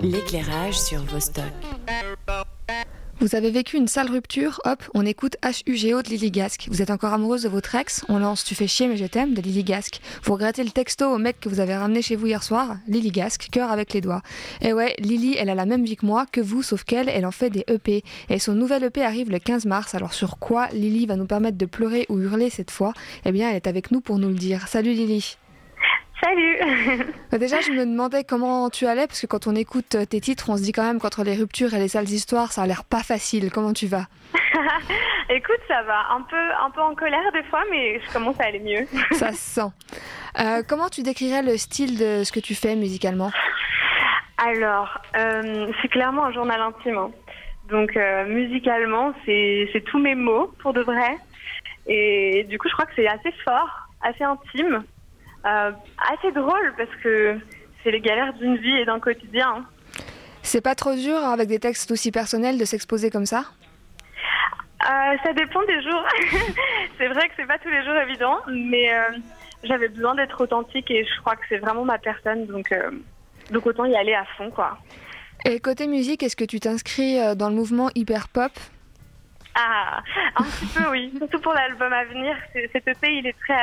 L'éclairage sur Vostok. Vous avez vécu une sale rupture, hop, on écoute HUGO de Lily Gask. Vous êtes encore amoureuse de votre ex, on lance Tu fais chier mais je t'aime de Lily Gask. Vous regrettez le texto au mec que vous avez ramené chez vous hier soir, Lily Gask, cœur avec les doigts. Et ouais, Lily, elle a la même vie que moi, que vous, sauf qu'elle, elle en fait des EP. Et son nouvel EP arrive le 15 mars, alors sur quoi Lily va nous permettre de pleurer ou hurler cette fois? Eh bien, elle est avec nous pour nous le dire. Salut Lily Salut Bah, Déjà, je me demandais comment tu allais, parce que quand on écoute tes titres, on se dit quand même qu'entre les ruptures et les sales histoires, ça a l'air pas facile. Comment tu vas? Écoute, ça va. Un peu, un peu en colère des fois, mais je commence à aller mieux. Ça se sent. Euh, comment tu décrirais le style de ce que tu fais musicalement? Alors, euh, c'est clairement un journal intime. hein. Donc, euh, musicalement, c'est tous mes mots, pour de vrai. Et du coup, je crois que c'est assez fort, assez intime, euh, assez drôle, parce que c'est les galères d'une vie et d'un quotidien. hein. C'est pas trop dur avec des textes aussi personnels de s'exposer comme ça? Euh, ça dépend des jours. c'est vrai que c'est pas tous les jours évident, mais euh, j'avais besoin d'être authentique et je crois que c'est vraiment ma personne, donc, donc autant y aller à fond, quoi. Et côté musique, est-ce que tu t'inscris dans le mouvement hyper pop Ah, un petit peu, oui. Surtout pour l'album à venir. Cet EP, il est très,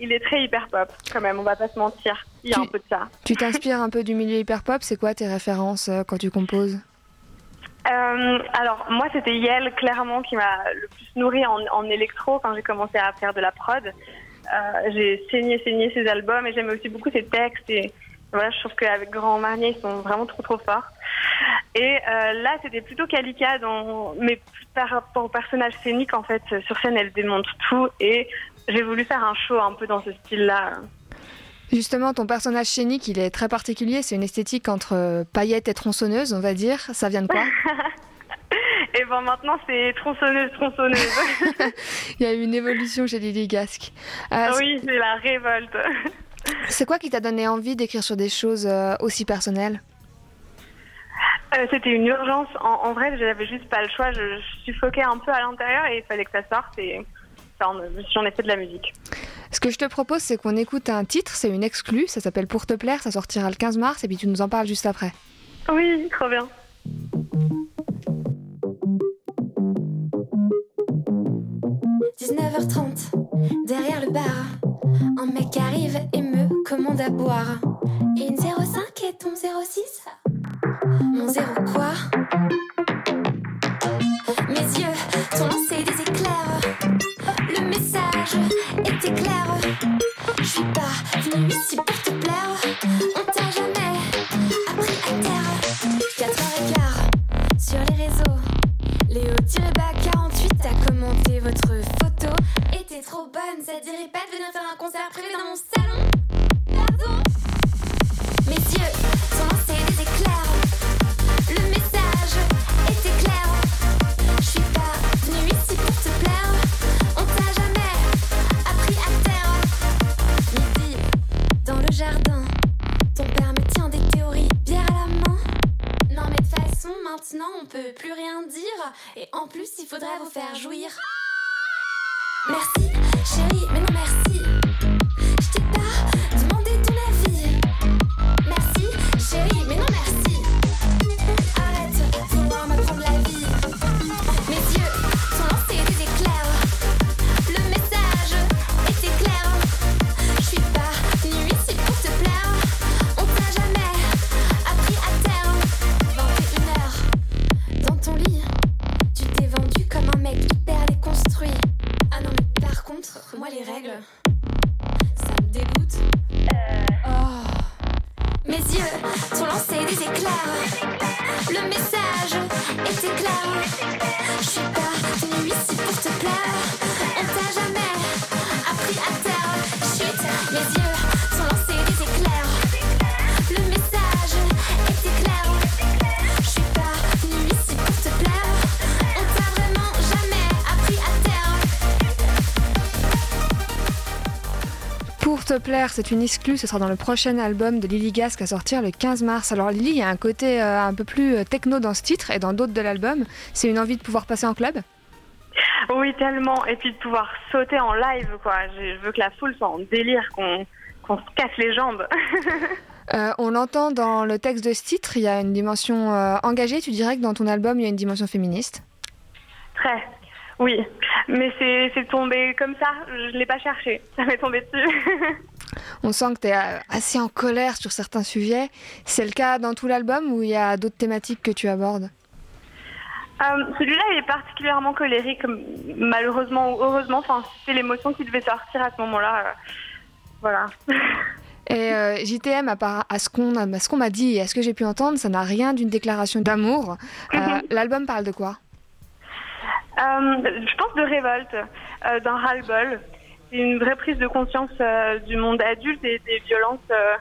il est très hyper pop, quand même. On va pas se mentir. Il y a Tu- un peu de ça. Tu t'inspires un peu du milieu hyper pop C'est quoi tes références euh, quand tu composes? Euh, alors, moi, c'était Yel, clairement, qui m'a le plus nourri en, en électro quand j'ai commencé à faire de la prod. Euh, j'ai saigné, saigné ses albums et j'aimais aussi beaucoup ses textes. Et voilà, je trouve qu'avec Grand Marnier, ils sont vraiment trop, trop forts. Et là, c'était plutôt Kalika, dans... mais par rapport au personnage scénique, en fait, sur scène, elle démonte tout. Et j'ai voulu faire un show un peu dans ce style-là. Justement, ton personnage scénique, il est très particulier. C'est une esthétique entre euh, paillettes et tronçonneuse, on va dire. Ça vient de quoi Et bon, maintenant, c'est tronçonneuse, tronçonneuse. Il y a eu une évolution chez Lily Gask. Euh, oui, c'est la révolte. C'est quoi qui t'a donné envie d'écrire sur des choses euh, aussi personnelles Euh, C'était une urgence. En, en vrai, j'avais juste pas le choix. Je, je suffoquais un peu à l'intérieur et il fallait que ça sorte. Et ça, en- j'en ai fait de la musique. Ce que je te propose, c'est qu'on écoute un titre, c'est une exclue, ça s'appelle Pour te plaire, ça sortira le 15 mars, et puis tu nous en parles juste après. Oui, trop bien. 19h30, derrière le bar, un mec arrive et me commande à boire. Une 05 et ton 06 Mon zéro quoi? Je suis pas venue ici pour te plaire. On t'a jamais appris à terre. 4h15 sur les réseaux. Léo bas 48 a commenté votre photo. Était trop bonne, ça dirait pas de venir faire peut plus rien dire. Et en plus il faudrait vous faire jouir. Merci des éclairs Le message était clair. Je suis pas venue ici pour te plaire te plaire, c'est une exclue, ce sera dans le prochain album de Lily Gask à sortir le 15 mars. Alors Lily, il y a un côté euh, un peu plus euh, techno dans ce titre et dans d'autres de l'album. C'est une envie de pouvoir passer en club? Oui, tellement. Et puis de pouvoir sauter en live, quoi. Je, veux que la foule soit en délire, qu'on qu'on se casse les jambes. Euh, on l'entend dans le texte de ce titre, il y a une dimension euh, engagée. Tu dirais que dans ton album, il y a une dimension féministe? Très. Oui, mais c'est tombé comme ça, je ne l'ai pas cherché, ça m'est tombé dessus. On sent que tu es euh, assez en colère sur certains sujets. C'est le cas dans tout l'album ou il y a d'autres thématiques que tu abordes? Euh, Celui-là est particulièrement colérique, malheureusement ou heureusement. Enfin, c'est l'émotion qui devait sortir à ce moment-là. Euh, voilà. Et JTM, à, à ce qu'on m'a dit et à ce que j'ai pu entendre, ça n'a rien d'une déclaration d'amour. L'album parle de quoi? Je pense de révolte, d'un ras-le-bol c'est une vraie prise de conscience euh, du monde adulte et des violences euh,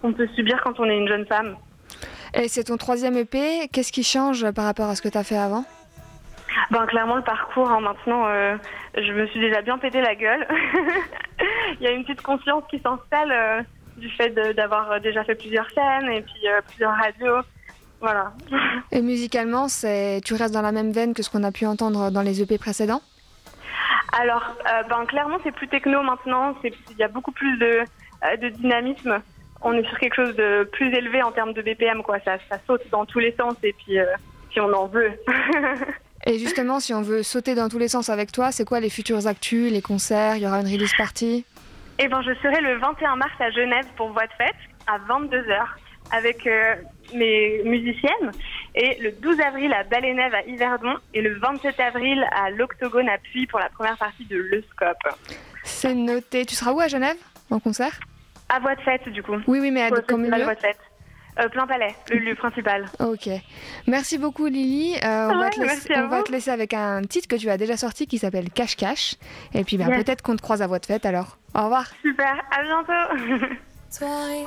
qu'on peut subir quand on est une jeune femme. Et c'est ton troisième EP. Qu'est-ce qui change par rapport à ce que tu as fait avant? Ben, Clairement, le parcours. Hein. maintenant, euh, je me suis déjà bien pété la gueule. Il y a une petite conscience qui s'installe du fait d'avoir déjà fait plusieurs scènes et puis plusieurs radios. Voilà. Et musicalement, tu restes dans la même veine que ce qu'on a pu entendre dans les EP précédents? Alors, euh, ben, clairement, c'est plus techno maintenant. Il y a beaucoup plus de, euh, de, dynamisme. On est sur quelque chose de plus élevé en termes de BPM. Quoi. Ça, ça saute dans tous les sens et puis, euh, si on en veut. et justement, si on veut sauter dans tous les sens avec toi, c'est quoi les futurs actus, les concerts? Il y aura une release party? Eh ben, je serai le 21 mars à Genève pour Voix de Fête à 22h avec mes musiciennes. Et le 12 avril à Balénève à Yverdon et le 27 avril à l'Octogone à Puy pour la première partie de Le Scope. C'est noté. Tu seras où à Genève en concert? À Voix de Fête du coup. Oui, oui, mais à Voix de Fête. Euh, plein palais, le lieu principal. Ok. Merci beaucoup Lily. Euh, on, va, te laisser, on va, te laisser, avec un titre que tu as déjà sorti qui s'appelle Cache Cache. Et puis bah, peut-être qu'on te croise à Voix de Fête alors. Au revoir. Super, à bientôt. Soirée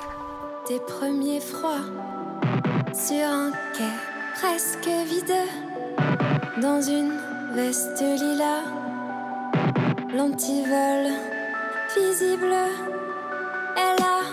des premiers froids sur un quai presque vide dans une veste lilas. L'antivol visible, elle a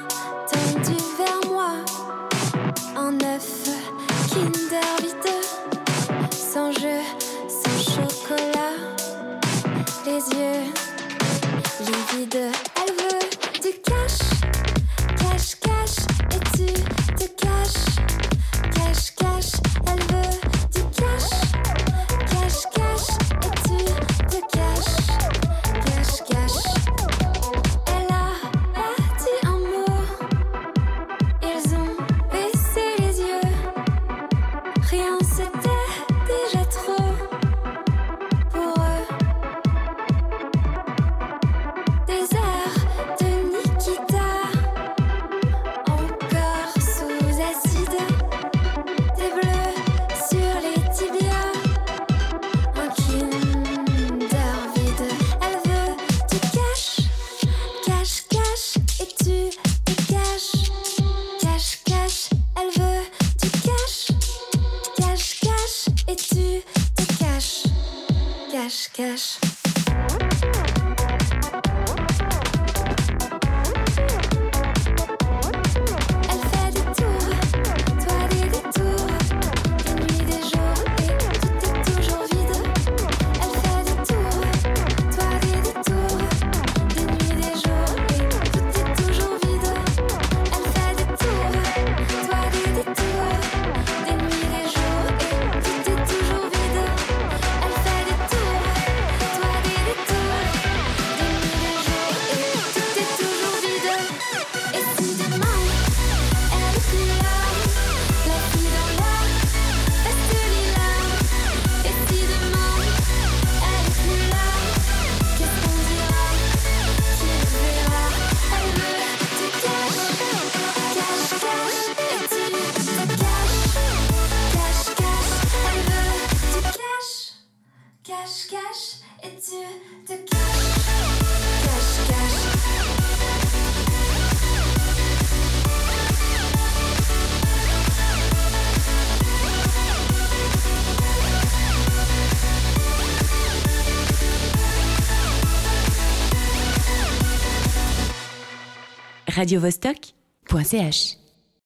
radiovostok.ch